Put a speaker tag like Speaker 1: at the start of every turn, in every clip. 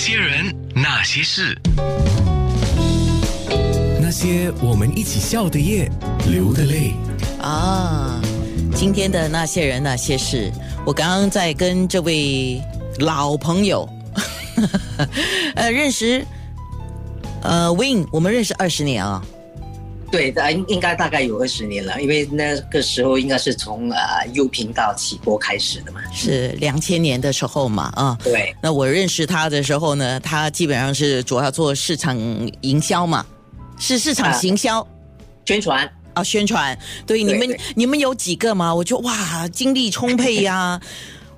Speaker 1: 些人，那些事，
Speaker 2: 那些我们一起笑的夜，流的泪。
Speaker 3: 啊，今天的那些人那些事，我刚刚在跟这位老朋友，呃，认识，呃，Win，我们认识二十年啊。
Speaker 4: 对的，应应该大概有二十年了，因为那个时候应该是从呃优频道起播开始的嘛。
Speaker 3: 是两千年的时候嘛，啊，
Speaker 4: 对。
Speaker 3: 那我认识他的时候呢，他基本上是主要做市场营销嘛，是市场行销、
Speaker 4: 宣传
Speaker 3: 啊，宣传。对，你们你们有几个嘛？我就哇，精力充沛呀。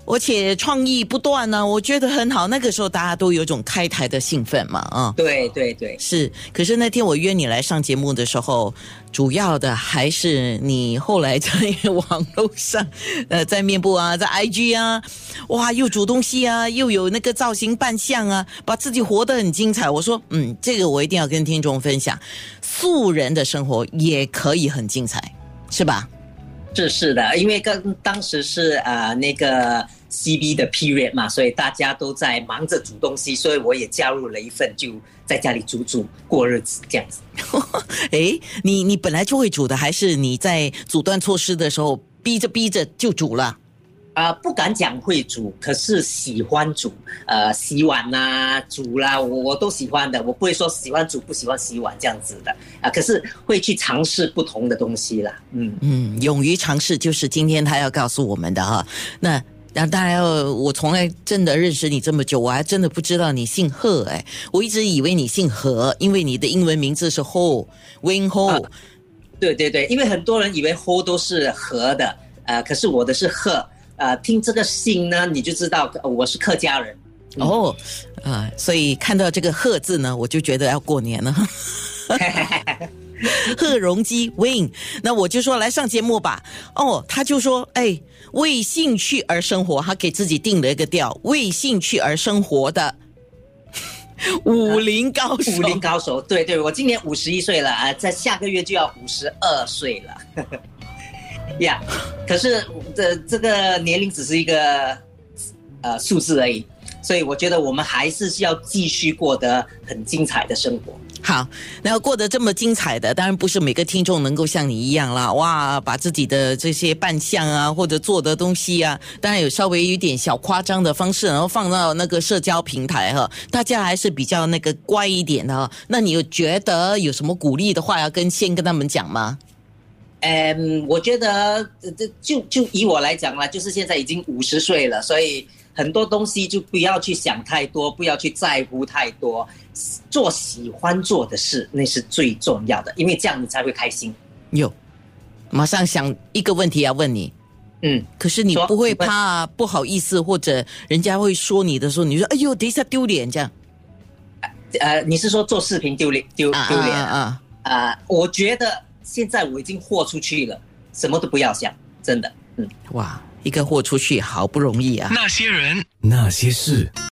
Speaker 3: 而且创意不断呢，我觉得很好。那个时候大家都有种开台的兴奋嘛，啊，
Speaker 4: 对对对，
Speaker 3: 是。可是那天我约你来上节目的时候，主要的还是你后来在网络上，呃，在面部啊，在 IG 啊，哇，又煮东西啊，又有那个造型扮相啊，把自己活得很精彩。我说，嗯，这个我一定要跟听众分享，素人的生活也可以很精彩，是吧？
Speaker 4: 是是的，因为刚当时是呃那个 C B 的 period 嘛，所以大家都在忙着煮东西，所以我也加入了一份，就在家里煮煮过日子这样子。
Speaker 3: 哎，你你本来就会煮的，还是你在阻断措施的时候逼着逼着就煮了？
Speaker 4: 啊，不敢讲会煮，可是喜欢煮，呃，洗碗呐，煮啦，我我都喜欢的，我不会说喜欢煮不喜欢洗碗这样子的啊，可是会去尝试不同的东西啦，
Speaker 3: 嗯嗯，勇于尝试就是今天他要告诉我们的哈。那那当然，我从来真的认识你这么久，我还真的不知道你姓贺哎，我一直以为你姓何，因为你的英文名字是 Ho，Win Ho。
Speaker 4: 对对对，因为很多人以为 Ho 都是和的，呃，可是我的是贺。呃，听这个姓呢，你就知道我是客家人
Speaker 3: 哦，啊，所以看到这个贺字呢，我就觉得要过年了。贺荣基 Win，那我就说来上节目吧。哦，他就说，哎，为兴趣而生活，他给自己定了一个调，为兴趣而生活的 武林高手。
Speaker 4: 武林高手，对对，我今年五十一岁了啊，在下个月就要五十二岁了。呀，可是这这个年龄只是一个呃数字而已，所以我觉得我们还是需要继续过得很精彩的生活。
Speaker 3: 好，那要过得这么精彩的，当然不是每个听众能够像你一样啦。哇，把自己的这些扮相啊，或者做的东西啊，当然有稍微有点小夸张的方式，然后放到那个社交平台哈，大家还是比较那个乖一点的哈。那你有觉得有什么鼓励的话要跟先跟他们讲吗？
Speaker 4: 嗯，我觉得这就就以我来讲啦，就是现在已经五十岁了，所以很多东西就不要去想太多，不要去在乎太多，做喜欢做的事，那是最重要的，因为这样你才会开心。
Speaker 3: 有，马上想一个问题要问你，嗯，可是你不会怕不好意思，或者人家会说你的时候，你说哎呦，等一下丢脸这样？
Speaker 4: 呃，你是说做视频丢脸丢丢脸啊？啊，我觉得。现在我已经豁出去了，什么都不要想，真的，嗯，
Speaker 3: 哇，一个豁出去好不容易啊。
Speaker 1: 那些人，
Speaker 2: 那些事。